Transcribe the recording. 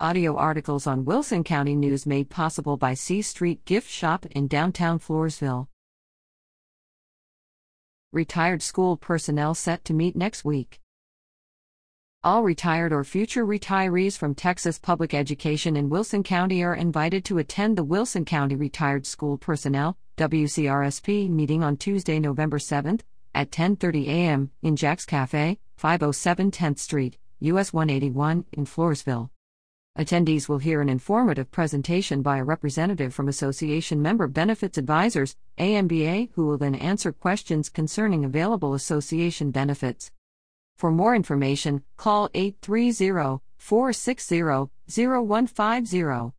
Audio articles on Wilson County News made possible by C Street Gift Shop in downtown Floresville. Retired school personnel set to meet next week. All retired or future retirees from Texas Public Education in Wilson County are invited to attend the Wilson County Retired School Personnel WCRSP meeting on Tuesday, November 7th at 10:30 a.m. in Jack's Cafe, 507 10th Street, US 181 in Floresville. Attendees will hear an informative presentation by a representative from Association Member Benefits Advisors, AMBA, who will then answer questions concerning available association benefits. For more information, call 830 460 0150.